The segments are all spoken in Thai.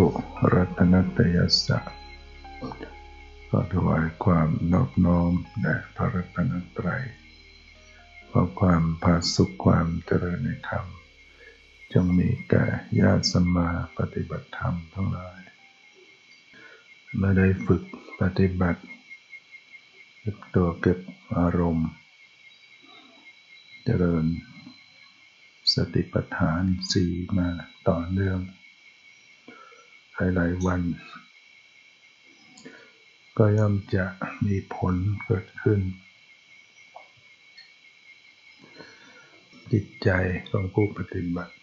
นมัตุรัตนตยัสสะขอถวายความนอบน้อมแด่พระรัตนตรัยขอความผาสุขความเจริญในธรรม จงมีแก่ญาติสมาปฏิบัติธรรมทั้งหลายเมื่อได้ฝึกปฏิบัติเก็บตัวเก็บอารมณ์ เจริญสติปัฏฐานสี่มาต่อเนื่อง หลาย ๆ วัน ก็ย่อมจะมีผลเกิดขึ้น จิตใจของผู้ปฏิบัติ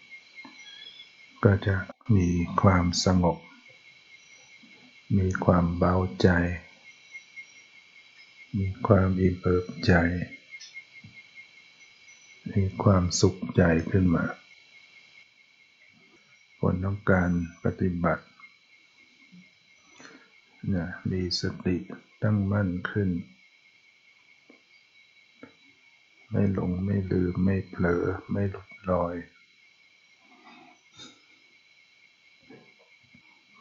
ก็จะมีความสงบ มีความเบาใจ มีความอิ่มเอิบใจ มีความสุขใจขึ้นมาผลของการปฏิบัติ นะมีสติตั้งมั่นขึ้น ไม่หลงไม่ลืมไม่เผลอไม่หลุดลอย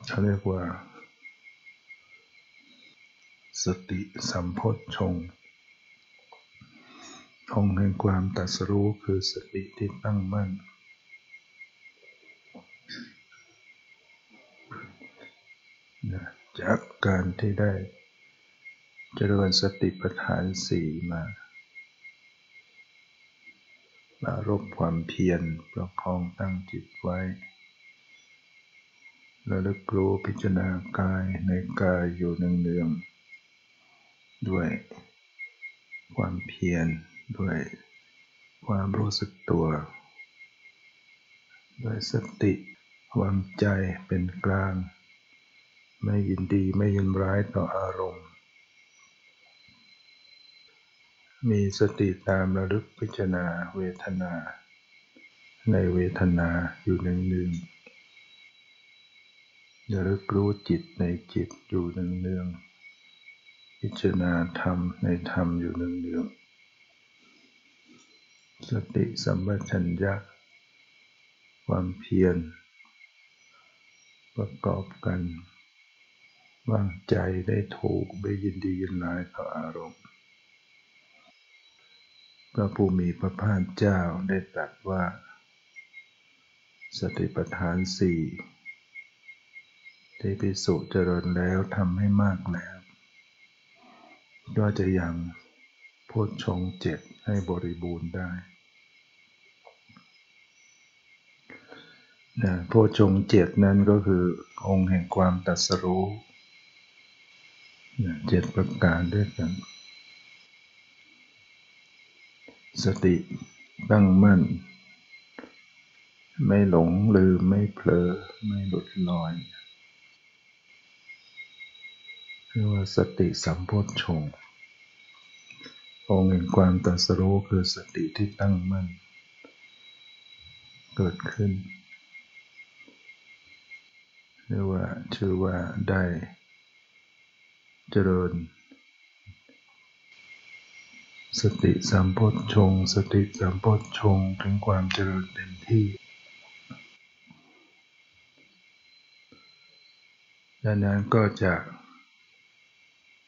เขาเรียกว่า สติสัมโพชฌงองค์แห่งความตัสรู้คือสติที่ตั้งมั่นนะ จากการที่ได้เจริญสติปัฏฐานสี่มามารบความเพียรประคองตั้งจิตไว้แล้วลึกรู้พิจารณากายในกายอยู่เนืองๆด้วยความเพียรด้วยความรู้สึกตัว ด้วยสติวางใจเป็นกลาง ไม่ยินดีไม่ยินร้ายต่ออารมณ์ มีสติตามระลึกพิจารณาเวทนา ในเวทนาอยู่หนึ่งหนึ่งระลึกรู้จิตในจิตอยู่หนึ่งหนึ่งพิจารณาธรรมในธรรมอยู่หนึ่งหนึ่งสติสัมปชัญญะ ความเพียรประกอบกัน วางใจได้ถูกไม่ยินดียินร้ายต่ออารมณ์ พระผู้มีพระภาคเจ้าได้ตรัสว่า สติปัฏฐานสี่ที่พิสุเจริญแล้วทำให้มากแล้ว ก็จะยังโพชฌงเจ็ดให้บริบูรณ์ได้นะโพชฌงเจ็ดนั้นก็คือองค์แห่งความตัดสรู้ เจ็ดประการด้วยกัน สติตั้งมั่น ไม่หลงลืมไม่เผลอไม่หลุดลอยเรียกว่าสติสัมโพชฌงองค์แห่งความตรัสรู้คือสติที่ตั้งมั่น เกิดขึ้นเรียกว่าชื่อว่าได้ เจริญ สติสัมโพชฌงสติสัมโพชฌงถึงความเจริญเต็มที่ดังนั้นก็จะ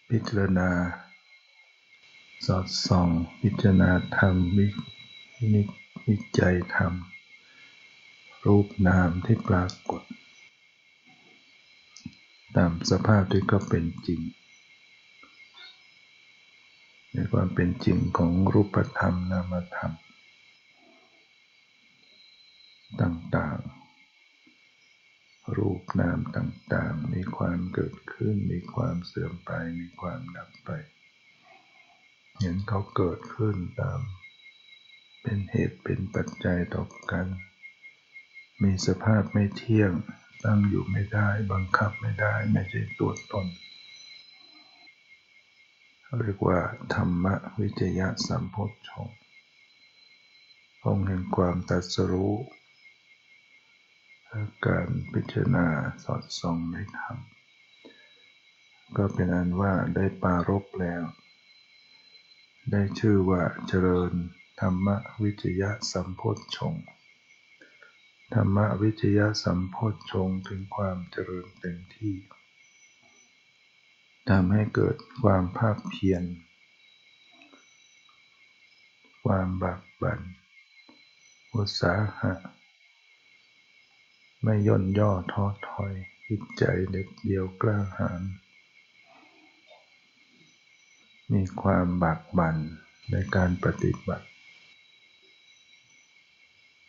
พิจารณา สอดส่อง พิจารณาธรรมวินิวิจัยธรรม รูปนามที่ปรากฏ ตามสภาพที่ก็เป็นจริง ในความเป็นจริงของรูปธรรมนามธรรม ต่างๆ รูปนามต่างๆ มีความเกิดขึ้น มีความเสื่อมไป มีความดับไปเห็นเขาเกิดขึ้นตาม เป็นเหตุเป็นปัจจัยต่อกัน มีสภาพไม่เที่ยง ตั้งอยู่ไม่ได้ บังคับไม่ได้ ไม่ใช่ตัวตน เรียกว่า ธรรมวิจยะสัมโพชฌงองค์แห่งความตัดสรู้การพิจารณาสอดส่องในธรรมก็เป็นอันว่าได้ปารบแล้ว ได้ชื่อว่าเจริญธรรมวิจยะสัมโพชฌงธรรมวิจยะสัมโพชฌงถึงความเจริญเต็มที่ ทำให้เกิดความภาคเพียร ความบากบัน่น อุตสาหะ ไม่ย่นย่อท้อถอยจิตใจเด็ดเดียวกล้าหาญ มีความบากบั่นในการปฏิบัติ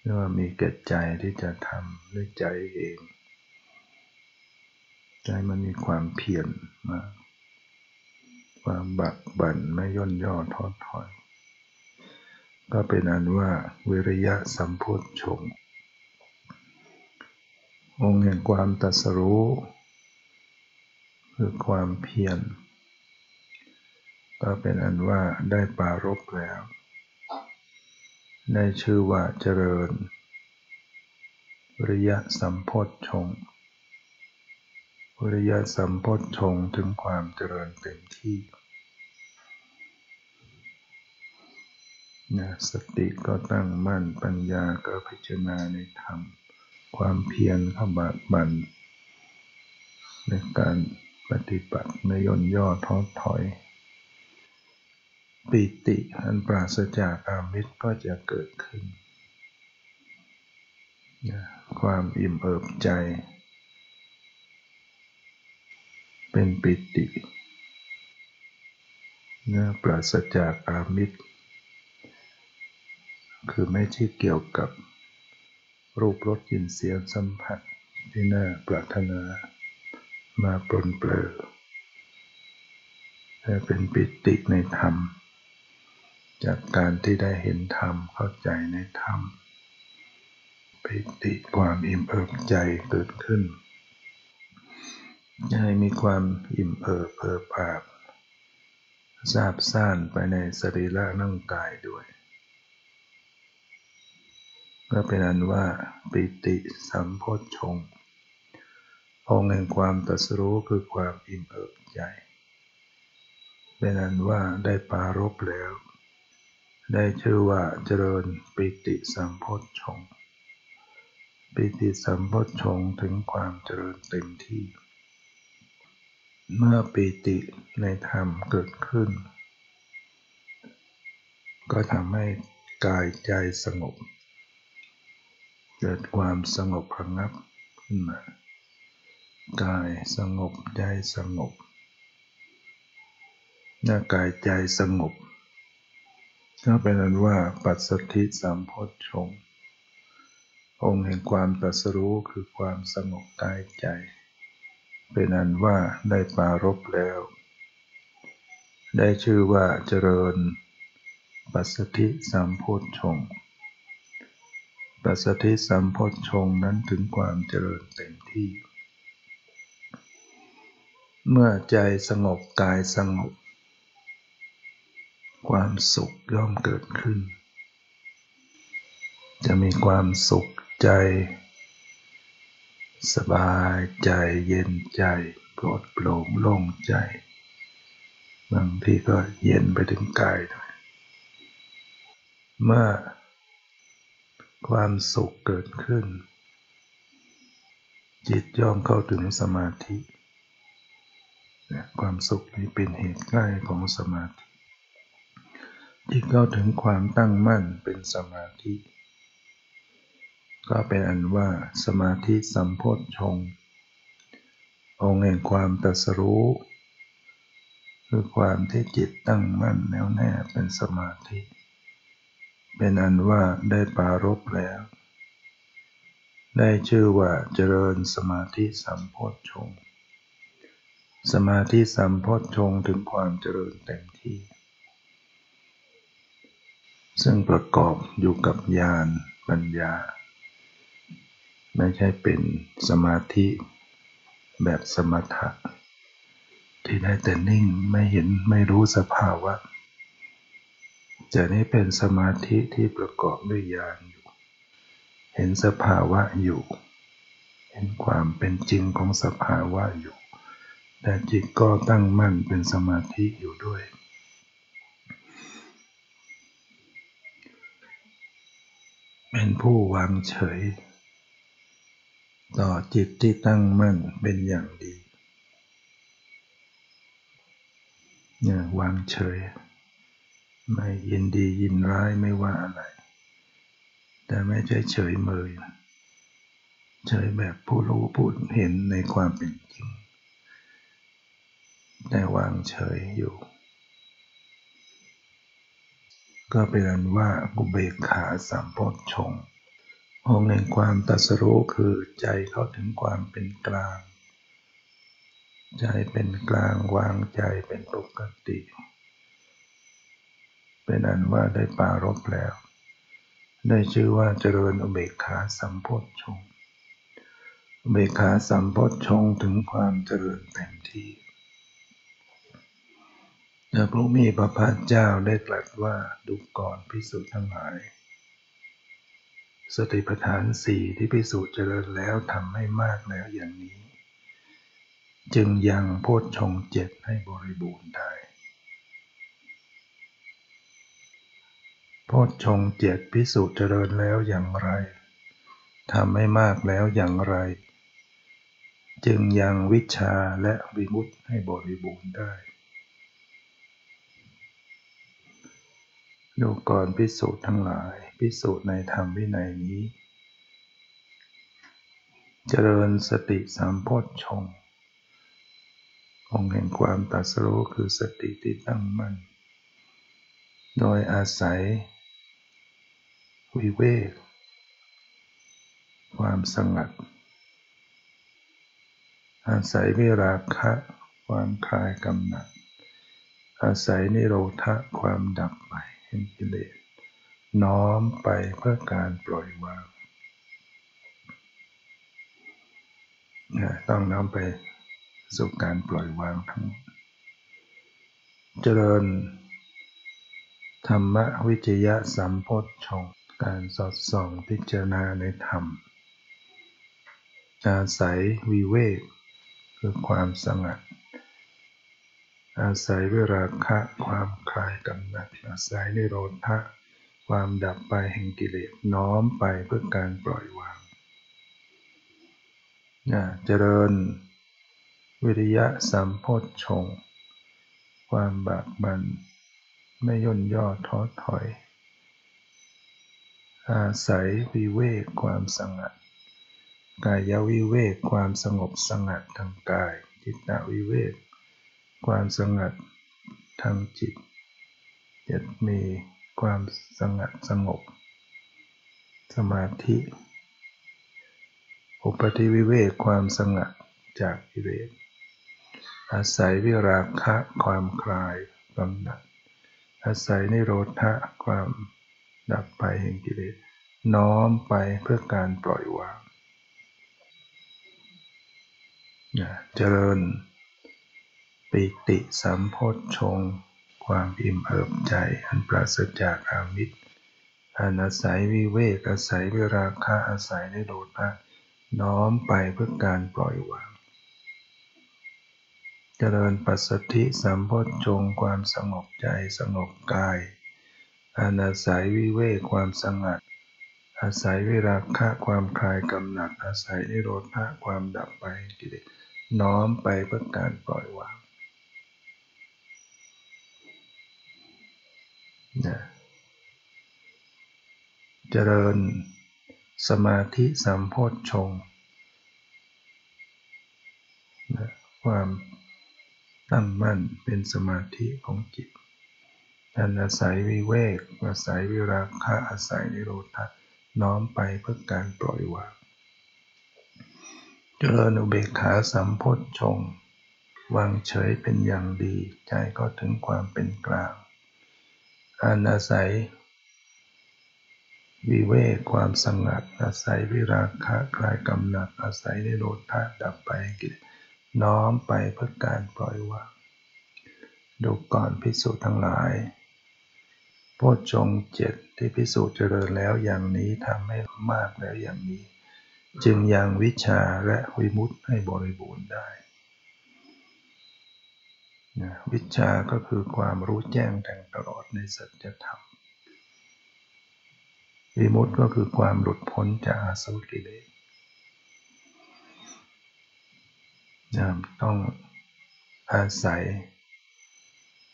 เรียกว่ามีเกิดใจที่จะทำด้วยใจเอง ใจมันมีความเพียรมาก ความบักบั่นไม่ย่นย่อท้อถอย ก็เป็นอันว่าวิริยะสัมพุทธชง องค์แห่งความตัสรู้ คือความเพียรก็เป็นอันว่าได้ปารบแล้ว ได้ชื่อว่าเจริญวิริยะสัมโพธชง วิริยสัมโพธชงถึงความเจริญเต็มที่นะสติก็ตั้งมั่นปัญญาก็พิจารณาในธรรม ความเพียรขบาดบันในการปฏิบัติไม่ย่นย่อท้อถอย ปิติอันปราศจากอามิตรก็จะเกิดขึ้นความอิ่มเอิบใจ เป็นปิติเนื้อปราศจากอามิตร คือไม่ใช่เกี่ยวกับรูปรสกลิ่นเสียงสัมผัสที่น่าปรารถนามาปลนเปลือแต่เป็นปิติในธรรม จากการที่ได้เห็นธรรมเข้าใจในธรรม ปิติความอิ่มเอิบใจเกิดขึ้น ให้มีความอิ่มเอิบเอิบอาบซาบซ่านไปในสรีระร่างกายด้วย ก็เป็นอันว่าปิติสัมโพชฌงองค์แห่งความตรัสรู้คือความอิ่มเอิบใจ เป็นอันว่าได้ปารบแล้ว ได้ชื่อว่าเจริญปิติสัมโพชฌงปิติสัมโพชฌงถึงความเจริญเต็มที่ เมื่อปิติในธรรมเกิดขึ้น ก็ทำให้กายใจสงบ เกิดความสงบระงับขึ้นมากายสงบใจสงบหน้ากายใจสงบก็เป็นอันว่าปัสสธิสัมโพชฌงองค์แห่งความตรัสรู้คือความสงบกายใจ เป็นอันว่าได้ปารบแล้ว ได้ชื่อว่าเจริญ ปัสสธิสัมโพชฌงปัสสธิสัมโพชฌงนั้นถึงความเจริญเต็มที่ เมื่อใจสงบกายสงบ ความสุขย่อมเกิดขึ้น จะมีความสุขใจ สบายใจเย็นใจปลอดโปร่งโล่งใจ บางทีก็เย็นไปถึงกายด้วยเมื่อความสุขเกิดขึ้น จิตย่อมเข้าถึงสมาธิ ความสุขนี้เป็นเหตุใกล้ของสมาธิที่เข้าถึงความตั้งมั่นเป็นสมาธิ ก็เป็นอันว่าสมาธิสัมโพธชงองค์แห่งความตรัสรู้ คือความที่จิตตั้งมั่นแน่วแน่เป็นสมาธิ เป็นอันว่าได้ปารบแล้ว ได้ชื่อว่าเจริญสมาธิสัมโพธชงสมาธิสัมโพธชงถึงความเจริญเต็มที่ ซึ่งประกอบอยู่กับญาณปัญญา ไม่ใช่เป็นสมาธิแบบสมถะ ที่ได้แต่นิ่งไม่เห็นไม่รู้สภาวะจะนี้เป็นสมาธิที่ประกอบด้วยญาณอยู่ เห็นสภาวะอยู่ เห็นความเป็นจริงของสภาวะอยู่ แต่จิตก็ตั้งมั่นเป็นสมาธิอยู่ด้วย เป็นผู้วางเฉย ต่อจิตที่ตั้งมั่นเป็นอย่างดีเนี่ยวางเฉย ไม่ยินดียินร้ายไม่ว่าอะไร แต่ไม่ใช่เฉยเมยเฉยแบบผู้รู้ผู้เห็นในความเป็นจริง แต่วางเฉยอยู่ ก็เป็นอันว่ากุเบกขาสามโพชฌง องค์แห่งความตัสรู้คือใจเข้าถึงความเป็นกลาง ใจเป็นกลางวางใจเป็นปกติเป็นอันว่าได้ปารบแล้ว ได้ชื่อว่าเจริญอุเบกขาสัมโพชฌงอเบขาสัมโพชฌงถึงความเจริญเต็มที่พระผู้มีพระภาคเจ้าได้ตรัสว่าดูก่อนพิสุทธ์ทั้งหลาย สติปัฏฐานสี่ที่พิสูจน์เจริญแล้วทำให้มากแล้วอย่างนี้ จึงยังโพชฌงเจ็ดให้บริบูรณ์ได้ โพชฌงเจ็ดพิสูจน์เจริญแล้วอย่างไรทำให้มากแล้วอย่างไร จึงยังวิชาและวิมุตติให้บริบูรณ์ได้ ดูก่อนพิสูจน์ทั้งหลาย พิสูจน์ในธรรมวินัยนี้ เจริญสติสามโพชฌงองค์แห่งความตัสรู้คือสติที่ตั้งมั่น โดยอาศัย วิเวก ความสงัด อาศัยวิราคะ ความคลายกำหนัดอาศัยนิโรธะความดับไป ห่งกิเลส น้อมไปเพื่อการปล่อยวางต้องน้อมไปสู่การปล่อยวางทั้งเจริญ ธรรมวิจยะสัมโพธชงการสอดส่องพิจารณาในธรรม อาศัยวิเวกคือความสงัด อาศัยวิราคะความคลายกำหนัด อาศัยนิโรธะความดับไปแห่งกิเลสน้อมไปเพื่อการปล่อยวางเจริญ วิริยะสัมโพชฌงความบากบัน ไม่ย่นย่อท้อถอย อาศัยวิเวกความสงัด กายวิเวกความสงบสงัดทางกายจิตวิเวก ความสงัดทางจิตจะมีความสงัดสงบ สมาธิ อุปธิวิเวกความสงัดจากกิเลสอาศัยวิราคะความคลายกำหนัด อาศัยนิโรธะความดับไปแห่งกิเลสน้อมไปเพื่อการปล่อยวางเจริญ ปิติสัมโพชฌงความอิ่มเอิบใจอันปราศจากอามิตรอันอาศัยวิเวกอาศัยวิราคะอาศัยในโดดะน้อมไปเพื่อการปล่อยวาง เจริญปัสสธิสัมโพชฌงความสงบใจสงบกายอันอาศัยวิเวกความสงัด อาศัยวิราคะความคลายกำหนัดอาศัยนิโรธะความดับไปกิเลสน้อมไปเพื่อการปล่อยวาง นะเจริญสมาธิสัมโพธชงนะความตั้งมั่นเป็นสมาธิของจิตอันอาศัยวิเวก อาศัยวิราคะอาศัยนิโรธะน้อมไปเพื่อการปล่อยวาง เจริญอุเบกขาสัมโพชฌงวางเฉยเป็นอย่างดี ใจก็ถึงความเป็นกลาง อานาศัย วิเวกความสงัด อาศัยวิราคะคลายกำหนัด อาศัยในโรธาดับไปกิเลสน้อมไปเพื่อการปล่อยวาง ดูก่อนพิสูจน์ทั้งหลาย โพชฌงเจ็ดที่พิสูจน์เจริญแล้วอย่างนี้ทำให้มากแล้วอย่างนี้ จึงยังวิชาและวิมุตให้บริบูรณ์ได้ วิชาก็คือความรู้แจ้งแทงตลอดในสัจธรรมวิมุตก็คือความหลุดพ้นจากอาสวะกิเลสต้องอาศัย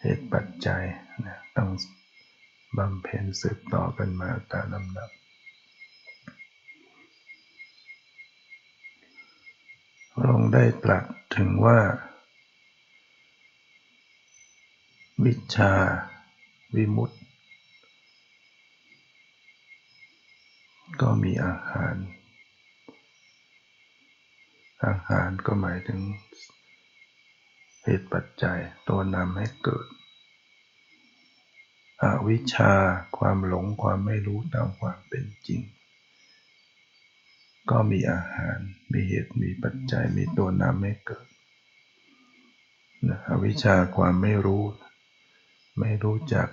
เหตุปัจจัยต้องบำเพ็ญสืบต่อกันมาตามลำดับ พระองค์ได้ตรัสถึงว่า วิชา วิมุตติ ก็มีอาหาร อาหารก็หมายถึงเหตุปัจจัยตัวนำให้เกิด อวิชชาความหลงความไม่รู้ตามความเป็นจริง ก็มีอาหาร มีเหตุ มีปัจจัย มีตัวนำให้เกิดนะอวิชชาความไม่รู้ ไม่รู้จัก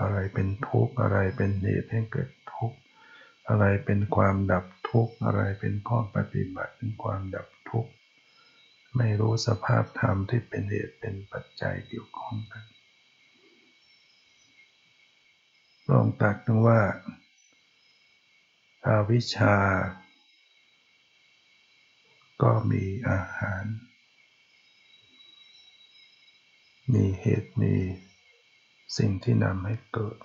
อะไรเป็นทุกข์อะไรเป็นเหตุให้เกิดทุกข์อะไรเป็นความดับทุกข์อะไรเป็นข้อปฏิบัติเป็นความดับทุกข์ไม่รู้สภาพธรรมที่เป็นเหตุเป็นปัจจัยเกี่ยวข้องกันลองตัดถึงว่าอาวิชชา ก็มีอาหาร มีเหตุมี สิ่งที่นำให้เกิด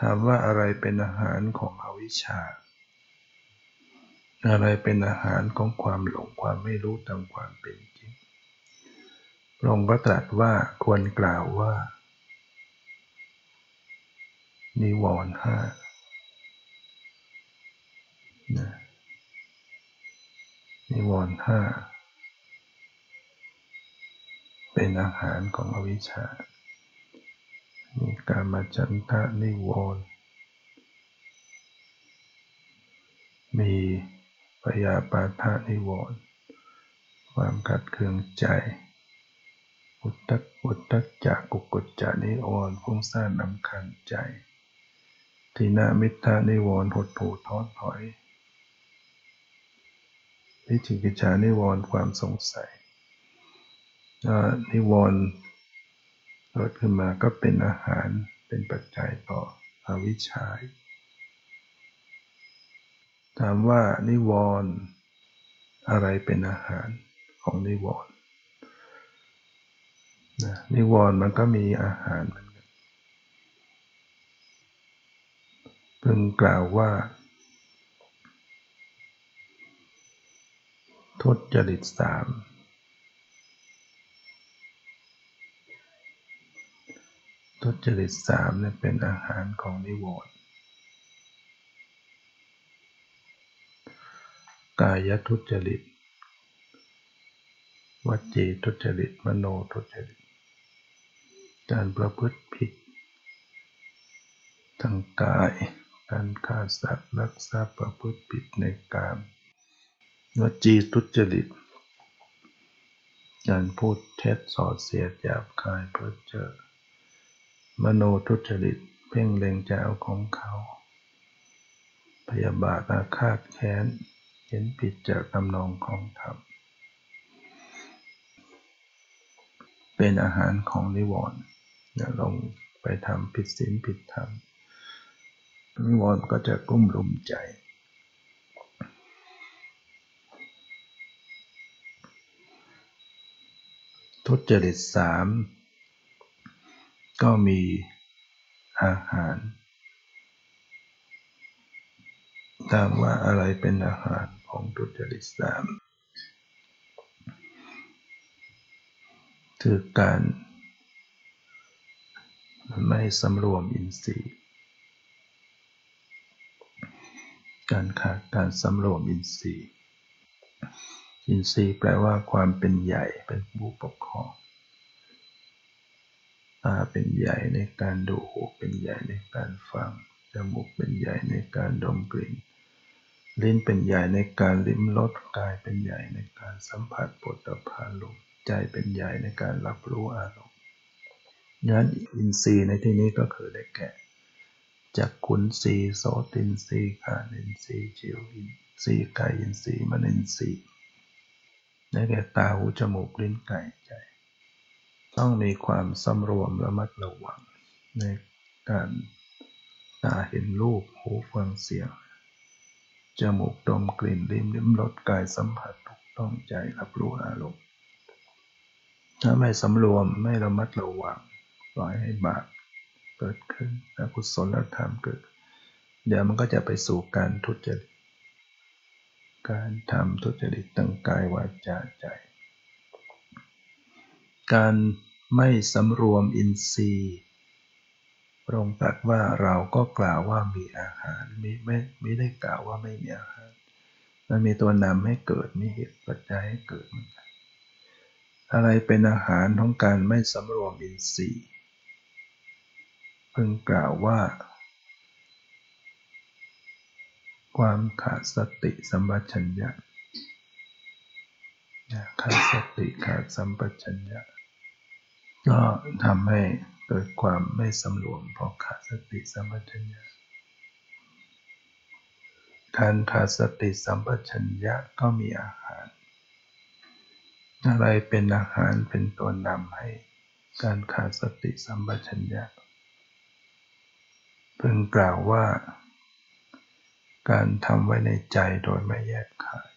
ถามว่าอะไรเป็นอาหารของอวิชชา อะไรเป็นอาหารของความหลงความไม่รู้ตามความเป็นจริงพระองค์ก็ตรัสว่าควรกล่าวว่า นิวรณ์ห้านะนิวรณ์ห้าเป็นอาหารของอวิชชา การมาจันทะนิวรณ์มีปยาปาทะนิวรณ์ความขัดเคืองใจ อุตตะอุตตะจักกุกุจจานิวรณ์ฟุ้งซ่านนำคันใจทีนามิทานิวรณ์หดหู่ท้อถอยวิจิกิจานิวรณ์ความสงสัยนิวรณ์ เกิดขึ้นมาก็เป็นอาหารเป็นปัจจัยต่ออวิชชาถามว่านิวรณ์อะไรเป็นอาหารของนิวรณ์นิวรณ์มันก็มีอาหารเหมือนกันพิ่งกล่าวว่า ทุจริตสาม ทุจริตสามเนี่ยเป็นอาหารของนิวรณ์กายทุจริตวจีทุจริต มโนทุจริต การประพฤติผิดทางกาย การฆ่าสัตว์รักทรัพย์ประพฤติผิดในกามวจีทุจริต การพูดเท็จสอดเสียดหยาบคายเพ้อเจ้อ มโนทุจริต เพ่งเล็งจะเอาของเขา พยาบาทอาฆาตแค้น เห็นผิดจากตำนองของธรรมเป็นอาหารของนิวรณ์อย่าลงไปทำผิดศีลผิดธรรมนิวรณ์ก็จะกุ้มลุมใจ ทุจริตสาม ก็มีอาหารถามว่าอะไรเป็นอาหารของทุจริตสามคือการไม่สำรวมอินทรีย์ การขาดการสำรวมอินทรีย์ อินทรีย์แปลว่าความเป็นใหญ่เป็นผู้ปกครอง ตาเป็นใหญ่ในการดูหูเป็นใหญ่ในการฟัง จมูกเป็นใหญ่ในการดมกลิ่น ลิ้นเป็นใหญ่ในการลิ้มรส กายเป็นใหญ่ในการสัมผัสปฏภาลมใจเป็นใหญ่ในการรับรู้อารมณ์นั้นอินทรีย์ในที่นี้ก็คือได้แก่จักขุนทรีย์โสตินทรีย์ฆานินทรีย์ชิวหินทรีย์กายินทรีย์มนินทรีย์ได้แก่ตาหูจมูกลิ้นกายใจ ต้องมีความสำรวมระมัดระวังในการตาเห็นรูปหูฟังเสียง จมูกดมกลิ่นลิ้นลิ้มรสกายสัมผัสถูกต้องใจรับรู้อารมณ์ ถ้าไม่สำรวมไม่ระมัดระวังปล่อยให้บาปเกิดขึ้นอกุศลธรรมเกิด เดี๋ยวมันก็จะไปสู่การทุจริต การทำทุจริตตั้งกายวาจาใจ การไม่สำรวมอินทรีย์พระองค์ตรัสว่าเราก็กล่าวว่ามีอาหารไม่ไม่ไม่ได้กล่าวว่าไม่มีอาหาร มันมีตัวนำให้เกิดมีเหตุปัจจัยให้เกิดเหมือนกันอะไรเป็นอาหารของการไม่สำรวมอินทรีย์เพิ่งกล่าวว่า ความขาดสติสัมปชัญญะขาดสติขาดสัมปชัญญะ ก็ทำให้เกิดความไม่สำรวมเพราะขาดสติสัมปชัญญะการขาดสติสัมปชัญญะก็มีอาหาร อะไรเป็นอาหารเป็นตัวนำให้การขาดสติสัมปชัญญะเพิ่งกล่าวว่า การทำไว้ในใจโดยไม่แยกขาย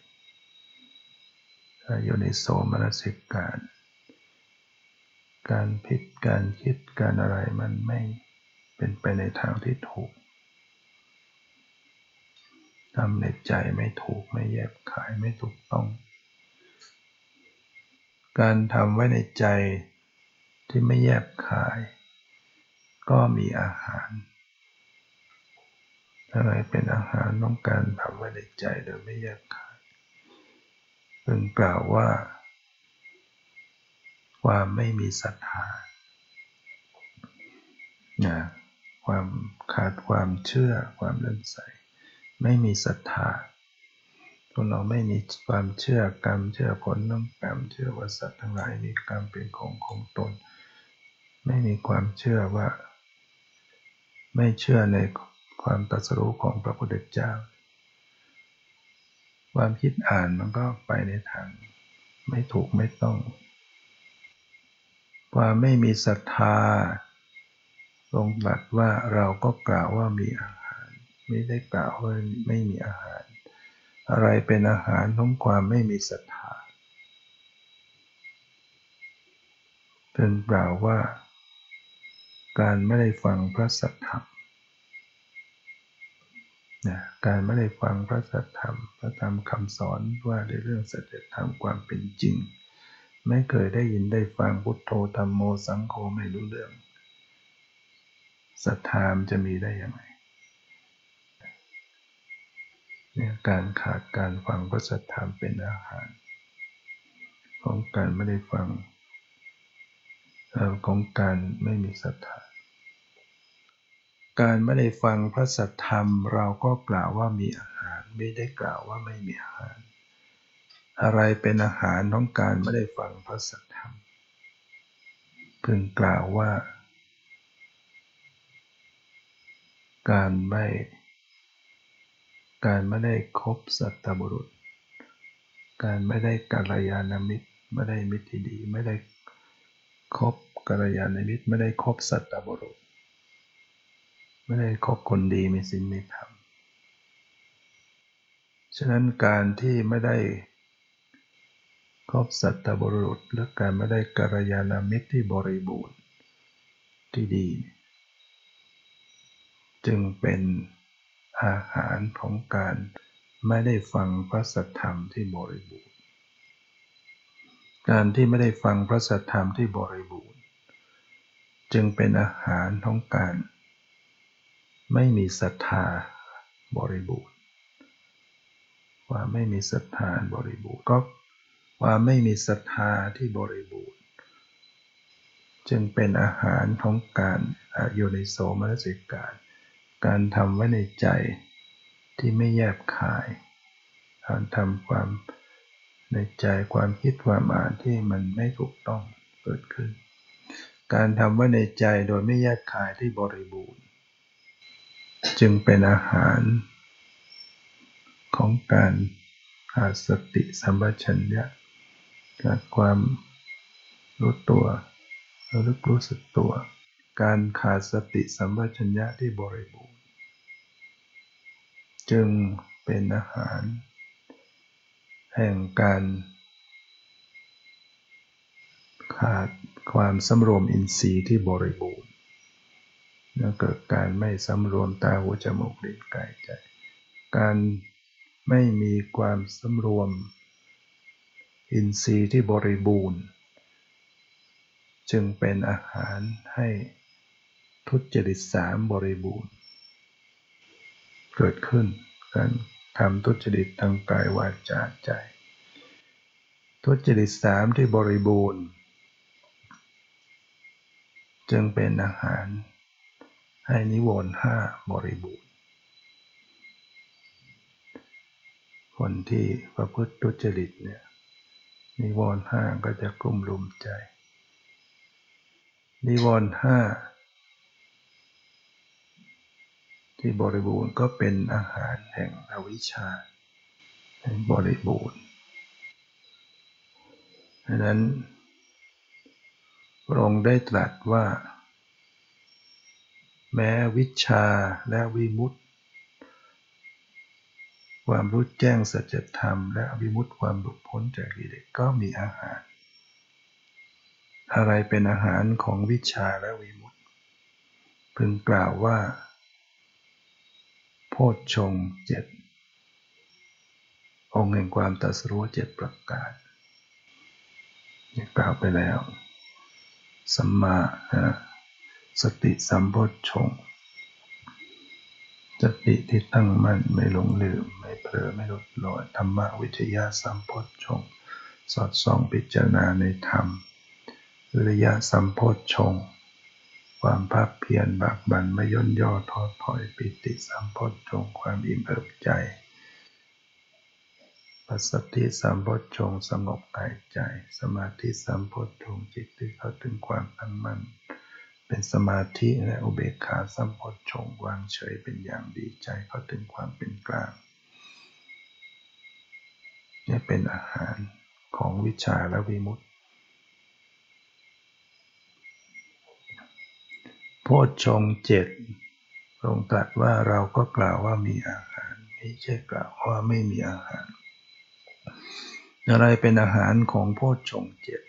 อยู่ในโสมนสิการ การผิดการคิดการอะไรมันไม่เป็นไปในทางที่ถูกทำในใจไม่ถูกไม่แยบขายไม่ถูกต้อง การทำไว้ในใจที่ไม่แยบขาย ก็มีอาหาร อะไรเป็นอาหารต้องการทำไว้ในใจโดยไม่แยบขายพึงกล่าวว่า ความไม่มีศรัทธานะความขาดความเชื่อความเลื่อมใส ไม่มีศรัทธาพวกเราไม่มีความเชื่อกรรมเชื่อผลน้องกรรมเชื่อว่าสัตว์ทั้งหลายมีกรรมเป็นของของตน ไม่มีความเชื่อว่า ไม่เชื่อในความตรัสรู้ของพระพุทธเจ้า ความคิดอ่านมันก็ไปในทาง ไม่ถูกไม่ต้อง ความไม่มีศรัทธา ทรงตรัสว่าเราก็กล่าวว่ามีอาหาร ไม่ได้กล่าวว่าไม่มีอาหาร อะไรเป็นอาหารของความไม่มีศรัทธาเป็นกล่าวว่า การไม่ได้ฟังพระสัทธรรมนะการไม่ได้ฟังพระสัทธรรม พระธรรมคำสอนว่าในเรื่องสัจธรรมความเป็นจริง ไม่เคยได้ยินได้ฟังพุทโธธรรมโมสังโฆไม่รู้เรื่องศรัทธามจะมีได้ยังไงเนี่ยการขาดการฟังพระสัทธรรมเป็นอาหาร ของการไม่ได้ฟังของการไม่มีศรัทธาการไม่ได้ฟังพระสัทธรรมเราก็กล่าวว่ามีอาหาร ไม่ได้กล่าวว่าไม่มีอาหาร อะไรเป็นอาหารของการไม่ได้ฟังพระสัทธรรม พึงกล่าวว่า การไม่ การไม่ได้คบสัตบุรุษ การไม่ได้กัลยาณมิตร ไม่ได้มิตรที่ดี ไม่ได้คบกัลยาณมิตร ไม่ได้คบสัตบุรุษ ไม่ได้คบคนดีมีศีลมีธรรมฉะนั้นการที่ไม่ได้ ครอบสัตบุรุษและการไม่ได้กัลยาณมิตรที่บริบูรณ์ที่ดี จึงเป็นอาหารของการไม่ได้ฟังพระสัทธรรมที่บริบูรณ์ การที่ไม่ได้ฟังพระสัทธรรมที่บริบูรณ์ จึงเป็นอาหารของการ ไม่มีศรัทธาบริบูรณ์ว่าไม่มีศรัทธาบริบูรณ์ก็ ความไม่มีศรัทธาที่บริบูรณ์ จึงเป็นอาหารของการอยู่ในโสมนสิการ การทำไว้ในใจที่ไม่แยบคาย การทำความในใจความคิดความอ่านที่มันไม่ถูกต้องเกิดขึ้น การทำไว้ในใจโดยไม่แยกคายที่บริบูรณ์ จึงเป็นอาหารของการขาดสติสัมปชัญญะ จากความรู้ตัวระลึกรู้สึกตัว การขาดสติสัมปชัญญะที่บริบูรณ์ จึงเป็นอาหาร แห่งการ ขาดความสำรวมอินทรีย์ที่บริบูรณ์แล้วเกิดการไม่สำรวมตาหูจมูกลิ้นกายใจ การไม่มีความสำรวม อินทรีย์ที่บริบูรณ์ จึงเป็นอาหารให้ทุจริตสามบริบูรณ์ เกิดขึ้นการทำทุจริตทางกายวาจาใจ ทุจริตสามที่บริบูรณ์ จึงเป็นอาหารให้นิวรณ์ห้าบริบูรณ์ คนที่ประพฤติทุจริตเนี่ย นิวรณ์ห้าก็จะกลุ่มลุมใจ นิวรณ์ห้าที่บริบูรณ์ก็เป็นอาหารแห่งอวิชชาบริบูรณ์ดังนั้นพระองค์ได้ตรัสว่า แม้วิชาและวิมุตติ ความรู้แจ้งสัจธรรม และวิมุตติความหลุดพ้นจากกิเลสก็มีอาหาร อะไรเป็นอาหารของวิชาและวิมุตติ พึงกล่าวว่า โพชฌงเจ็ดองค์แห่งความตัสรู้เจ็ดประการกล่าวไปแล้ว สัมมาสติสัมโพชฌง สติที่ตั้งมั่นไม่หลงลืม ไม่เผลอไม่หลุดลอยธรรมวิทยาสัมโพชฌงสอดส่องพิจารณาในธรรมวิริยะสัมโพชฌงความภาคเพียรบากบันไม่ย่นย่อท้อถอยปิติสัมโพชฌงความอิ่มเอิบใจปัสสติสัมโพชฌงสงบกายใจ สมาธิสัมโพชฌงจิตที่เข้าถึงความตั้งมั่น เป็นสมาธิและอุเบกขาสัมโพชงวางเฉยเป็นอย่างดีใจเข้าถึงความเป็นกลางนี่เป็นอาหารของวิชาและวิมุตติพชงเจ็ดทรงตรัสว่าเราก็กล่าวว่ามีอาหารไม่ใช่กล่าวว่าไม่มีอาหาร อะไรเป็นอาหารของโพชงเจ็ด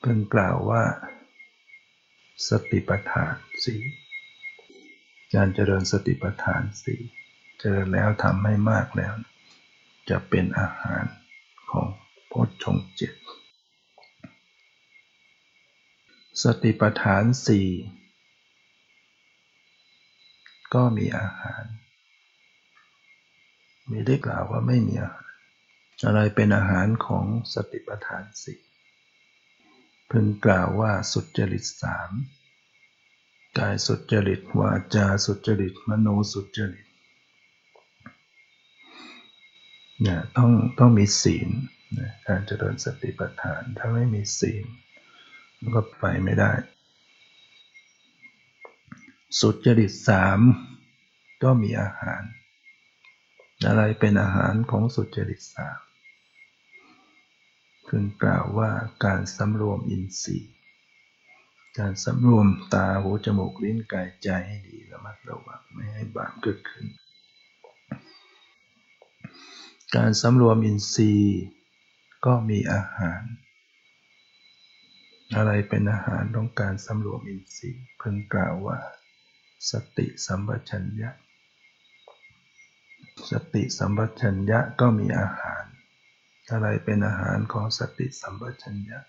เพิ่งกล่าวว่า สติปัฏฐานสี่การเจริญสติปัฏฐานสี่เจริญแล้วทำให้มากแล้ว จะเป็นอาหารของโพชฌงเจ็ดสติปัฏฐานสี่ก็มีอาหาร มีได้กล่าวว่าไม่มีอาหาร อะไรเป็นอาหารของสติปัฏฐานสี่ พึงกล่าวว่าสุจริตสามกายสุจริตวาจาสุจริตมโนสุจริตเนี่ยต้องต้องมีศีลการเจริญสติปัฏฐาน ถ้าไม่มีศีลมันก็ไปไม่ได้ สุจริตสามก็มีอาหาร อะไรเป็นอาหารของสุจริตสาม พึงกล่าวว่าการสำรวมอินทรีย์ การสำรวมตาหูจมูกลิ้นกายใจให้ดีระมัดระวังไม่ให้บาปเกิดขึ้น การสำรวมอินทรีย์ ก็มีอาหาร อะไรเป็นอาหารของการสำรวมอินทรีย์เพึงกล่าวว่า สติสัมปชัญญะ สติสัมปชัญญะก็มีอาหาร อะไรเป็นอาหารของสติสัมปชัญญะ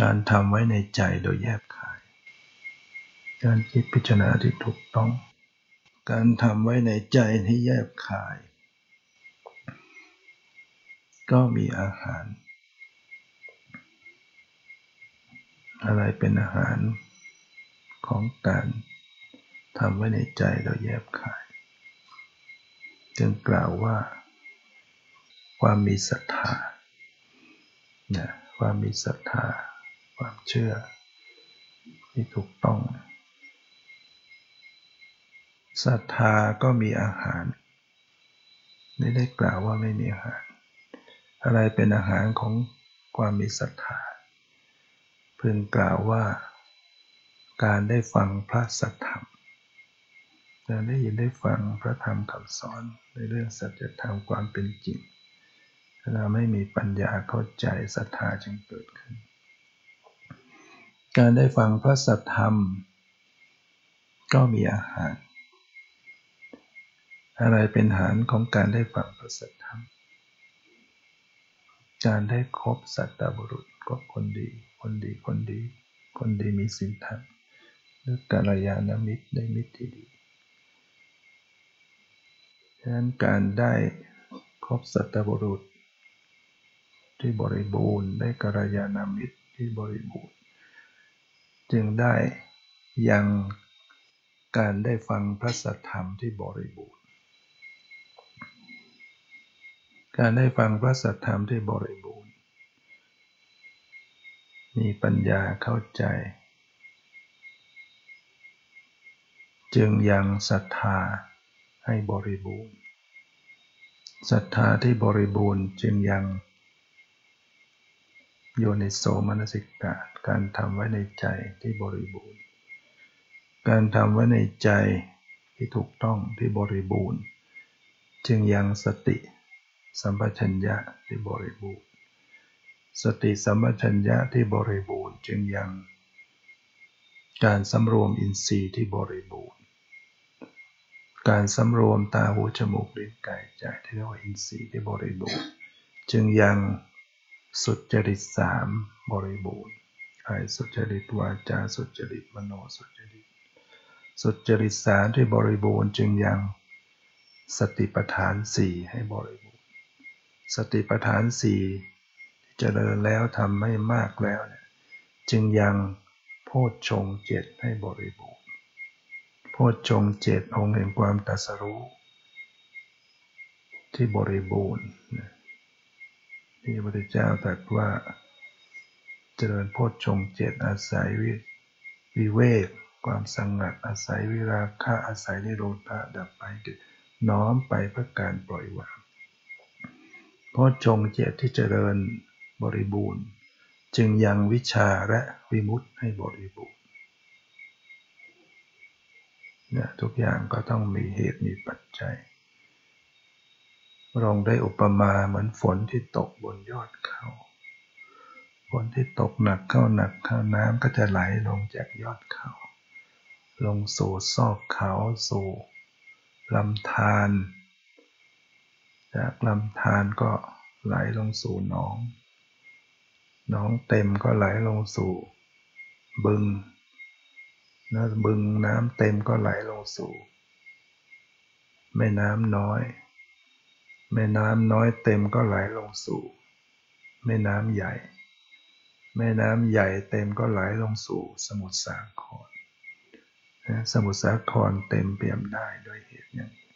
การทำไว้ในใจโดยแยบคาย การคิดพิจารณาที่ถูกต้อง การทำไว้ในใจที่แยบคาย ก็มีอาหาร อะไรเป็นอาหารของการทำไว้ในใจเราแยบขาย จึงกล่าวว่า ความมีศรัทธานะความมีศรัทธา ความเชื่อ ที่ถูกต้องศรัทธาก็มีอาหารไม่ได้กล่าวว่าไม่มีอาหาร อะไรเป็นอาหารของความมีศรัทธาพึงกล่าวว่าการได้ฟังพระสัทธรรมการได้ยินได้ฟังพระธรรมคำสอนในเรื่องสัจธรรมความเป็นจริง เราไม่มีปัญญาเข้าใจศรัทธาจึงเกิดขึ้น การได้ฟังพระสัทธรรม ก็มีอาหาร อะไรเป็นอาหารของการได้ฟังพระสัทธรรม การได้คบสัตบุรุษก็คนดี คนดีคนดี คนดีมีสินธรรมหรือกัลยาณมิตรได้มิตรที่ดีฉะนั้นการได้ครบสัตบุรุษ ที่บริบูรณ์ ได้กัลยาณมิตรที่บริบูรณ์ จึงได้ยังการได้ฟังพระสัทธรรมที่บริบูรณ์ การได้ฟังพระสัทธรรมที่บริบูรณ์ มีปัญญาเข้าใจ จึงยังศรัทธาให้บริบูรณ์ศรัทธาที่บริบูรณ์จึงยัง โยนิโสมนสิกาการทำไว้ในใจที่บริบูรณ์ การทำไว้ในใจที่ถูกต้องที่บริบูรณ์ จึงยังสติสัมปชัญญะที่บริบูรณ์ สติสัมปชัญญะที่บริบูรณ์ จึงยังการสำรวมอินทรีย์ที่บริบูรณ์ การสำรวมตาหูจมูกลิ้นกายใจที่เรียกว่าอินทรีย์ที่บริบูรณ์ จึงยัง สุจริตสามบริบูรณ์กายสุจริตวาจาสุจริตมโนสุจริต สุจริตสามที่บริบูรณ์จึงยังสติปัฏฐานสี่ให้บริบูรณ์ สติปัฏฐานสี่เจริญแล้วทำไม่มากแล้วเนี่ยจึงยังโพชฌงเจ็ดให้บริบูรณ์ โพชฌงเจ็ดองค์แห่งความตรัสรู้ ที่บริบูรณ์ ที่พระพุทธเจ้าตรัสว่า เจริญโพชฌงเจ็ดอาศัยวิวิเวก ความสงัดอาศัยวิราคะอาศัยนิโรธาดับไปน้อมไปเพื่อการปล่อยวางโพชฌงเจ็ดที่เจริญบริบูรณ์ จึงยังวิชาและวิมุตติให้บริบูรณ์เนี่ยทุกอย่างก็ต้องมีเหตุมีปัจจัย ลองได้อุปมาเหมือนฝนที่ตกบนยอดเขา ฝนที่ตกหนักเข้าหนักเข้าน้ำก็จะไหลลงจากยอดเขา ลงสู่ซอกเขาสู่ลำธารจากลำธารก็ไหลลงสู่หนอง หนองเต็มก็ไหลลงสู่บึงน้ำบึงน้ำเต็มก็ไหลลงสู่แม่น้ำน้อย แม่น้ำน้อยเต็มก็ไหลลงสู่ แม่น้ำใหญ่ แม่น้ำใหญ่เต็มก็ไหลลงสู่สมุทรสาครสมุทรสาครเต็มเปี่ยมได้ด้วยเหตุอย่างนี้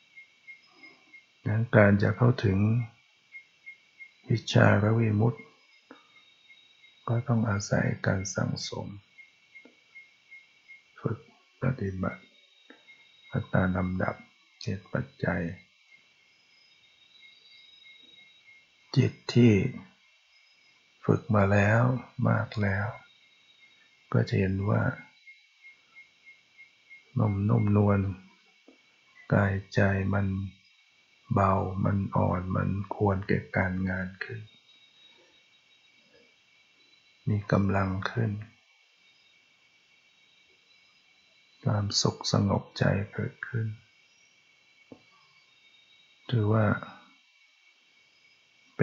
การจะเข้าถึงวิชาระวิมุตติก็ต้องอาศัยการสั่งสม ฝึกปฏิบัติอัตตาลำดับเหตุปัจจัย จิตที่ฝึกมาแล้วมากแล้ว ก็จะเห็นว่านุ่มนุ่มนวลกายใจมันเบามันอ่อนมันควรเก็บการงานขึ้น มีกำลังขึ้น ความสุขสงบใจเกิดขึ้น ถือว่า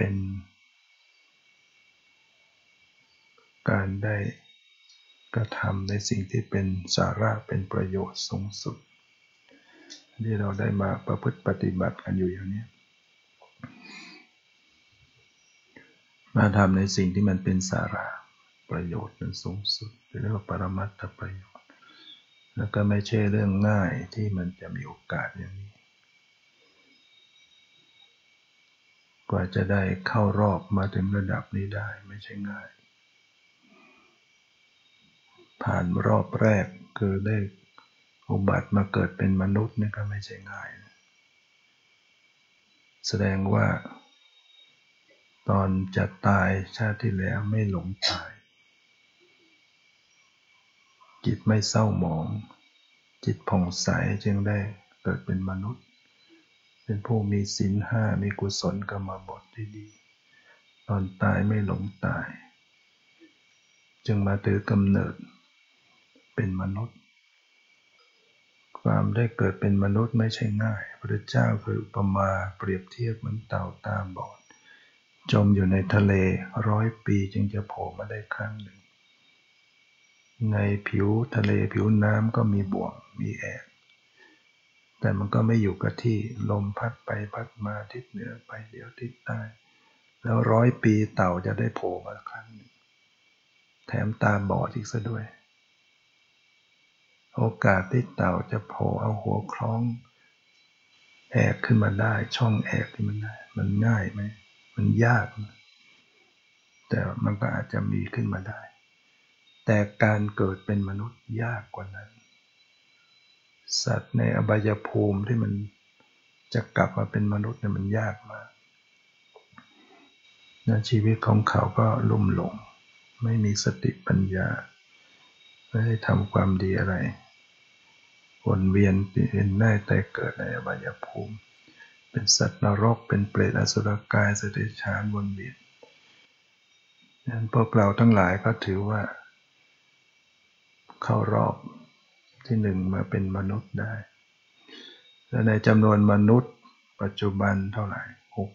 เป็น การได้กระทำในสิ่งที่เป็นสาระเป็นประโยชน์สูงสุด ที่เราได้มาประพฤติปฏิบัติกันอยู่อย่างนี้มาทำในสิ่งที่มันเป็นสาระประโยชน์เป็นสูงสุดเรียกว่าปรมัตถประโยชน์ แล้วก็ไม่ใช่เรื่องง่ายที่มันจะมีโอกาสอย่างนี้ กว่าจะได้เข้ารอบมาถึงระดับนี้ได้ไม่ใช่ง่าย ผ่านรอบแรกคือได้อุบัติมาเกิดเป็นมนุษย์นี่ก็ไม่ใช่ง่าย แสดงว่า ตอนจะตายชาติที่แล้วไม่หลงตาย จิตไม่เศร้าหมอง จิตผ่องใสจึงได้เกิดเป็นมนุษย์ เป็นผู้มีศีลห้ามีกุศลกรรมบทที่ดี ตอนตายไม่หลงตาย จึงมาถือกำเนิดเป็นมนุษย์ ความได้เกิดเป็นมนุษย์ไม่ใช่ง่าย พระเจ้าเคยอุปมาเปรียบเทียบเหมือนเต่าตาบอด จมอยู่ในทะเลร้อยปีจึงจะโผล่มาได้ครั้งหนึ่ง ในผิวทะเลผิวน้ำก็มีบ่วงมีแอก แต่มันก็ไม่อยู่กับที่ลมพัดไปพัดมาทิศเหนือไปเดี๋ยวทิศใต้แล้วร้อยปีเต่าจะได้โผล่มาครั้งหนึ่งแถมตาบอดอีกซะด้วย โอกาสที่เต่าจะโผล่เอาหัวคล้อง แอกขึ้นมาได้ช่องแอกที่มันได้มันง่ายไหมมันยาก แต่มันก็อาจจะมีขึ้นมาได้ แต่การเกิดเป็นมนุษย์ยากกว่านั้น สัตว์ในอบายภูมิที่มันจะกลับมาเป็นมนุษย์เนี่ยมันยากมากนะชีวิตของเขาก็ลุ่มหลง ไม่มีสติปัญญา ไม่ได้ทำความดีอะไร วนเวียนเปลี่ยนได้แต่เกิดในอบายภูมิ เป็นสัตว์นรก เป็นเปรตอสุรกายสติชานวนเวียนนั้นพวกเราทั้งหลายก็ถือว่า เข้ารอบ ที่หนึ่งมาเป็นมนุษย์ได้ และในจำนวนมนุษย์ปัจจุบันเท่าไหร่หก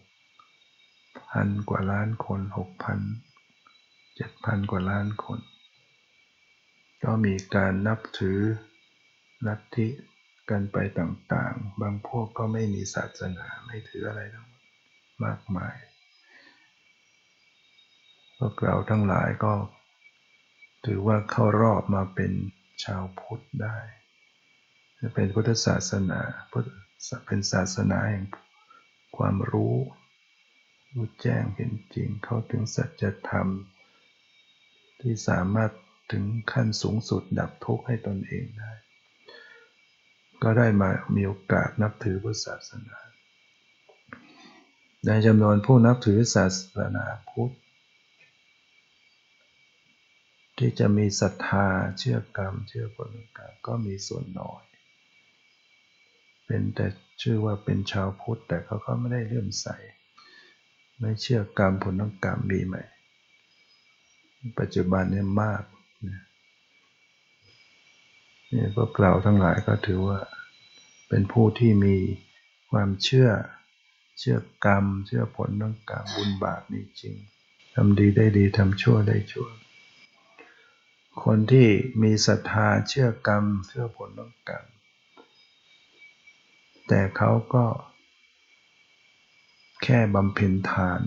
พันกว่าล้านคนหกพันเจ็ดพันกว่าล้านคน ก็มีการนับถือลัทธิกันไปต่างๆ บางพวกก็ไม่มีศาสนาไม่ถืออะไรทั้งมากมาย พวกเราทั้งหลายก็ถือว่าเข้ารอบมาเป็น ชาวพุทธได้จะเป็นพุทธศาสนาเป็นศาสนาแห่งความรู้รู้แจ้งเห็นจริงเข้าถึงสัจธรรม ที่สามารถถึงขั้นสูงสุดดับทุกข์ให้ตนเองได้ ก็ได้มามีโอกาสนับถือพุทธศาสนา ในจำนวนผู้นับถือศาสนาพุทธ ที่จะมีศรัทธาเชื่อกรรม เชื่อผลกรรมก็มีส่วนน้อย เป็นแต่ชื่อว่าเป็นชาวพุทธ แต่เขาก็ไม่ได้เลื่อมใส ไม่เชื่อกรรมผลกรรมมีไหม ปัจจุบันนี้มากนี่พวกเราทั้งหลายก็ถือว่า เป็นผู้ที่มีความเชื่อเชื่อกรรม เชื่อผลของกรรมบุญบาปมีจริงทำดีได้ดีทำชั่วได้ชั่ว คนที่มีศรัทธาเชื่อกรรมเชื่อผลของกรรม แต่เขาก็แค่บำเพ็ญทาน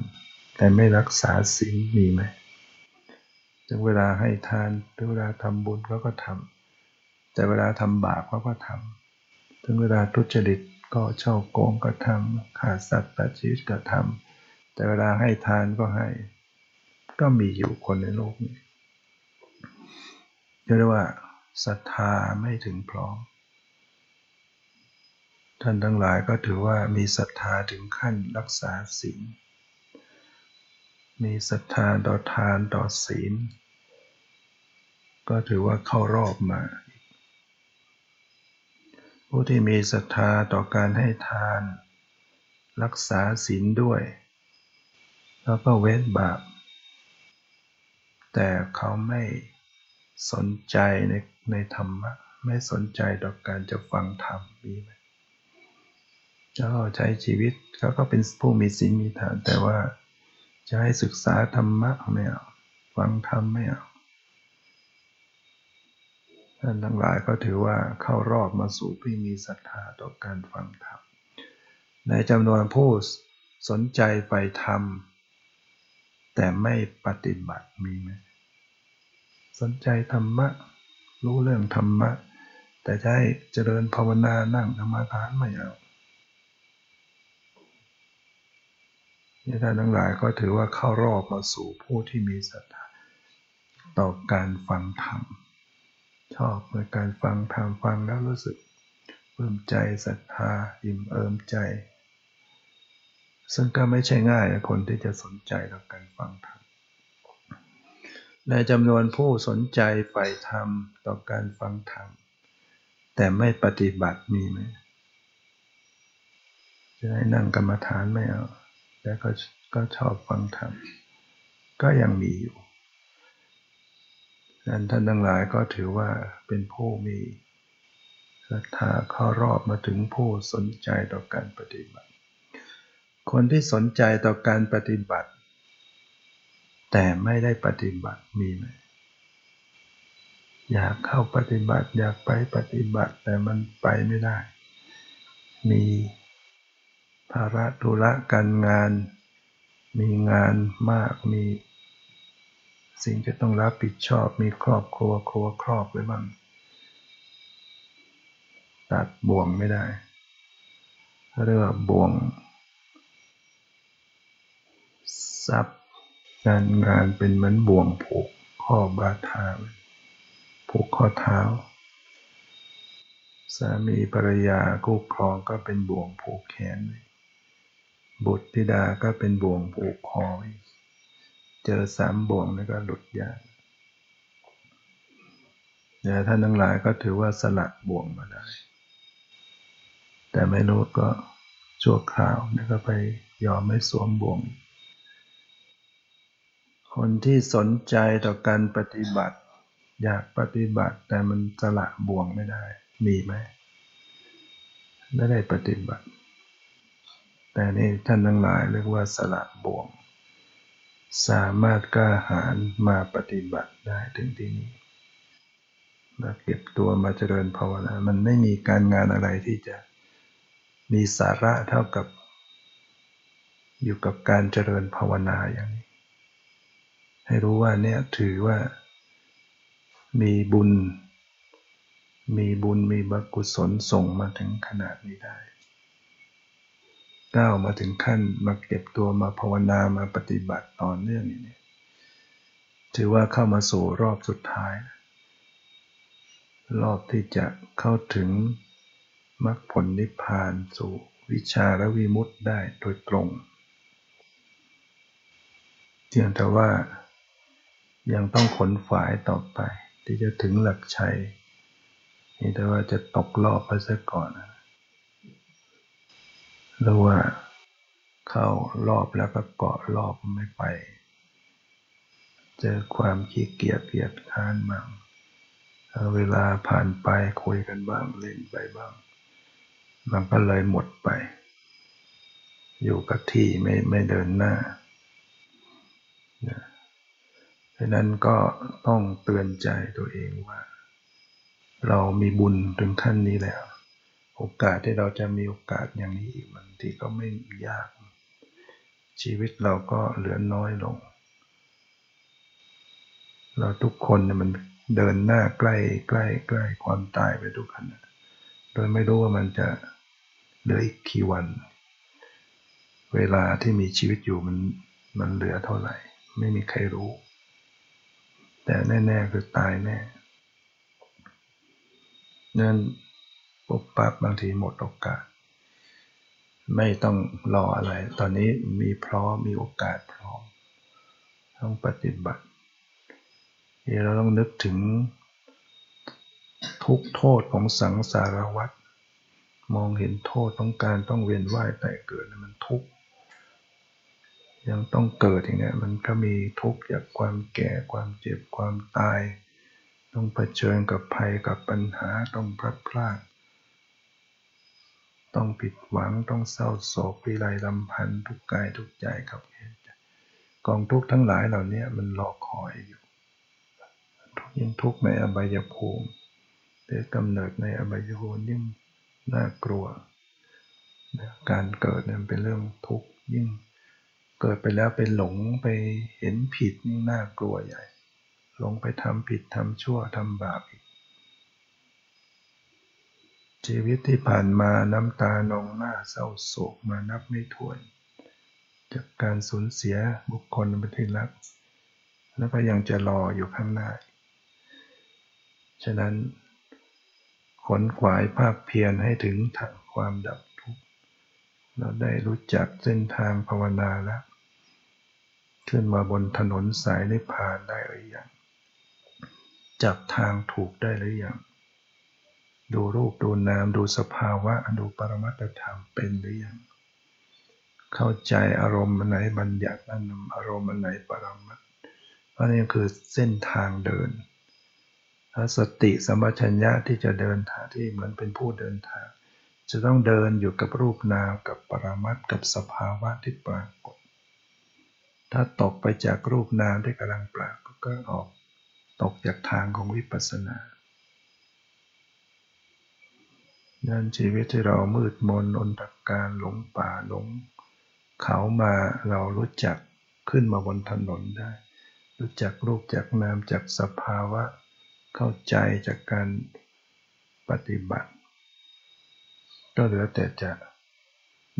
แต่ไม่รักษาศีลมีไหมถึงเวลาให้ทานถึงเวลาทำบุญเขาก็ทำแต่เวลาทำบาปเขาก็ทำถึงเวลาทุจริตก็เช่าโกงก็ทำขาดสัตว์ตัดชีวิตก็ทำแต่เวลาให้ทานก็ให้ ก็มีอยู่คนในโลกนี้ เรียกว่าศรัทธาไม่ถึงพร้อม ท่านทั้งหลายก็ถือว่ามีศรัทธาถึงขั้นรักษาศีล มีศรัทธาต่อทานต่อศีล ก็ถือว่าเข้ารอบมา ผู้ที่มีศรัทธาต่อการให้ทาน รักษาศีลด้วย แล้วก็เว้นบาป แต่เขาไม่ สนใจในในธรรมะ ไม่สนใจต่อการจะฟังธรรมมีไหมจะใช้ชีวิตเขาก็เป็นผู้มีศีลมีธรรมแต่ว่าจะให้ศึกษาธรรมะไม่เอาฟังธรรมไม่เอาท่านทั้งหลายก็ถือว่าเข้ารอบมาสู่ผู้มีศรัทธาต่อการฟังธรรม ในจำนวนผู้สนใจไปธรรม แต่ไม่ปฏิบัติมีไหม สนใจธรรมะ รู้เรื่องธรรมะ แต่จะให้เจริญภาวนานั่งธรรมทานไม่เอานี่ท่านทั้งหลายก็ถือว่าเข้ารอบมาสู่ผู้ที่มีศรัทธาต่อการฟังธรรม ชอบในการฟังธรรมฟังแล้วรู้สึกเพิ่มใจศรัทธาอิ่มเอิมใจ ซึ่งก็ไม่ใช่ง่ายคนที่จะสนใจต่อการฟังธรรม ในจำนวนผู้สนใจใฝ่ธรรมต่อการฟังธรรม แต่ไม่ปฏิบัติมีไหมจะให้นั่งกรรมฐานไม่เอา แต่ก็ก็ชอบฟังธรรม ก็ยังมีอยู่นั้นท่านทั้งหลายก็ถือว่าเป็นผู้มีศรัทธาเข้ารอบมาถึงผู้สนใจต่อการปฏิบัติ คนที่สนใจต่อการปฏิบัติ แต่ไม่ได้ปฏิบัติมีไหมอยากเข้าปฏิบัติอยากไปปฏิบัติแต่มันไปไม่ได้ มีภาระธุระการงาน มีงานมากมี สิ่งจะต้องรับผิดชอบมีครอบครัวครัวครอบไว้บ้าง ตัดบ่วงไม่ได้เรียกว่าบ่วงซับ งานงานเป็นเหมือนบ่วงผูกข้อบาทาผูกข้อเท้า สามีภรรยาคู่ครองก็เป็นบ่วงผูกแขน บุตรธิดาก็เป็นบ่วงผูกคอเจอสามบ่วงนี่ก็หลุดยากแต่ท่านทั้งหลายก็ถือว่าสลัดบ่วงมาได้ แต่ไม่รู้ก็ชั่วคราวนี่ก็ไปยอมไม่สวมบ่วง คนที่สนใจต่อการปฏิบัติ อยากปฏิบัติแต่มันสละบ่วงไม่ได้ มีไหมไม่ได้ปฏิบัติ แต่นี่ท่านทั้งหลายเรียกว่าสละบ่วง สามารถกล้าหาญมาปฏิบัติได้ถึงที่นี้มาเก็บตัวมาเจริญภาวนา มันไม่มีการงานอะไรที่จะมีสาระเท่ากับ อยู่กับการเจริญภาวนาอย่างนี้ ให้รู้ว่าเนี่ยถือว่า มีบุญ มีบุญมีบกุศลส่งมาถึงขนาดนี้ได้ก้าวมาถึงขั้นมาเก็บตัวมาภาวนามาปฏิบัติต่อเนื่องนี่ถือว่าเข้ามาสู่รอบสุดท้าย รอบที่จะเข้าถึงมรรคผลนิพพานสู่วิชาและวิมุตต์ได้โดยตรงเพียงแต่ว่า ยังต้องขนฝายต่อไป ที่จะถึงหลักชัยนี่แต่ว่าจะตกรอบไปซะก่อนหรือว่าเข้ารอบแล้วก็เกาะรอบไม่ไป เจอความขี้เกียจเกียจค้านบ้างเวลาผ่านไปคุยกันบ้างเล่นไปบ้าง มันก็เลยหมดไป อยู่กับที่ไม่ไม่เดินหน้า ดังนั้นก็ต้องเตือนใจตัวเองว่า เรามีบุญถึงขั้นนี้แล้ว โอกาสที่เราจะมีโอกาสอย่างนี้อีกบางทีก็ไม่ยาก ชีวิตเราก็เหลือน้อยลง เราทุกคนเนี่ยมันเดินหน้าใกล้ใกล้ใกล้ความตายไปทุกขณะโดยไม่รู้ว่ามันจะเหลืออีกกี่วัน เวลาที่มีชีวิตอยู่มันมันเหลือเท่าไหร่ ไม่มีใครรู้ แต่แน่ๆคือตายแน่นั่นปุ๊บปั๊บบางทีหมดโอกาส ไม่ต้องรออะไร ตอนนี้มีพร้อมมีโอกาสพร้อม ต้องปฏิบัติเราต้องนึกถึงทุกโทษของสังสารวัฏมองเห็นโทษต้องการต้องเวียนว่ายแต่เกิดมันทุกข์ ยังต้องเกิดอย่างนี้มันก็มีทุกข์จากความแก่ความเจ็บความตาย ต้องเผชิญกับภัยกับปัญหาต้องพลัดพรากต้องผิดหวังต้องเศร้าโศกวิไลลำพันธ์ทุกกายทุกใจกับกองทุกข์ทั้งหลายเหล่านี้มันรอคอยอยู่ทุกยิ่งทุกข์ในอบายภูมิแต่กำเนิดในอบายภูมิยิ่งน่ากลัว การเกิดเนี่ยเป็นเรื่องทุกข์ยิ่ง เกิดไปแล้วไปหลงไปเห็นผิดนี่น่ากลัวใหญ่ หลงไปทำผิดทำชั่วทำบาปอีก ชีวิตที่ผ่านมาน้ำตานองหน้าเศร้าโศกมานับไม่ถ้วน จากการสูญเสียบุคคลเป็นที่รัก แล้วก็ยังจะรออยู่ข้างหน้า ฉะนั้นขนขวายภาคเพียรให้ถึงทางความดับทุกข์ เราได้รู้จักเส้นทางภาวนาแล้ว ขึ้นมาบนถนนสายนิพพานได้หรือยังจับทางถูกได้หรือยังดูรูปดูนามดูสภาวะดูปรมัตธรรมเป็นหรือยังเข้าใจอารมณ์ไหนบัญญัตินั่นอารมณ์ไหนปรมัตอันนี้คือเส้นทางเดินสติสัมปชัญญะที่จะเดินทางที่เหมือนเป็นผู้เดินทาง จะต้องเดินอยู่กับรูปนามกับปรามัดกับสภาวะที่ปรากฏ ถ้าตกไปจากรูปนามที่กำลังปรากฏก็ออกตกจากทางของวิปัสสนานั่นชีวิตที่เรามืดมนอนตการหลงป่าหลง เขามาเรารู้จักขึ้นมาบนถนนได้ รู้จักรูปจากนามจากสภาวะ เข้าใจจากการปฏิบัติ ก็เหลือแต่จะ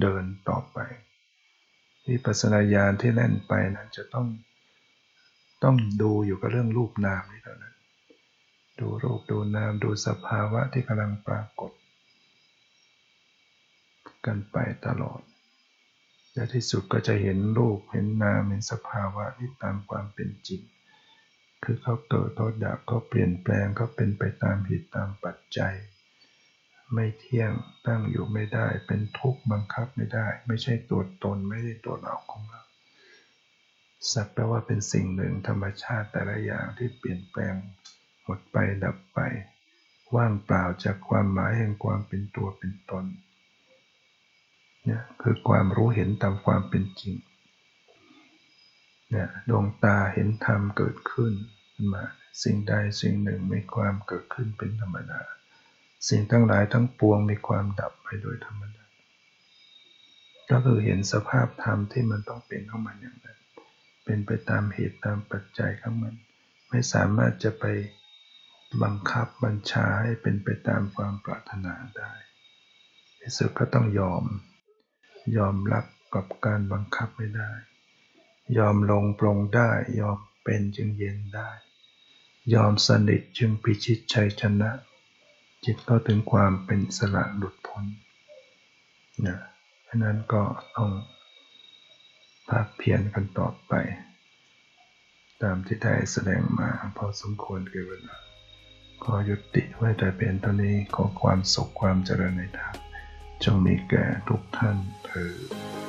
เดินต่อไป วิปัสสนาญาณที่แน่นไปนั้นจะต้องต้องดูอยู่กับเรื่องรูปนามนี่เท่านั้น ดูรูปดูนามดูสภาวะที่กำลังปรากฏ กันไปตลอด และที่สุดก็จะเห็นรูปเห็นนามเห็นสภาวะที่ตามความเป็นจริง คือเขาเกิดเขาดับเขาเปลี่ยนแปลงเขาเป็นไปตามเหตุตามปัจจัย ไม่เที่ยงตั้งอยู่ไม่ได้ เป็นทุกข์บังคับไม่ได้ ไม่ใช่ตัวตนไม่ได้ตัวเราของเรา สักแปลว่าเป็นสิ่งหนึ่งธรรมชาติแต่ละอย่างที่เปลี่ยนแปลงหมดไปดับไป ว่างเปล่าจากความหมายแห่งความเป็นตัวเป็นตนเนี่ยคือความรู้เห็นตามความเป็นจริงเนี่ยดวงตาเห็นธรรมเกิดขึ้นมา สิ่งใดสิ่งหนึ่งมีความเกิดขึ้นเป็นธรรมดา สิ่งทั้งหลายทั้งปวงมีความดับไปโดยธรรมดา ก็คือเห็นสภาพธรรมที่มันต้องเป็นของมันอย่างนั้น เป็นไปตามเหตุตามปัจจัยของมัน ไม่สามารถจะไปบังคับบัญชาให้เป็นไปตามความปรารถนาได้ที่สุดก็ต้องยอม ยอมรับกับการบังคับไม่ได้ ยอมลงปรงได้ ยอมเป็นจึงเย็นได้ ยอมสนิทจึงพิชิตชัยชนะ จิตก็ถึงความเป็นสละหลุดพ้นนะเพราะนั้นก็ต้องภาคเพียรกันต่อไป ตามที่ได้แสดงมาพอสมควรเกิเวลาขอยุติไว้แต่เพียงเท่านี้ขอความสุขความเจริญในธรรมจงมีแก่ทุกท่านเถิด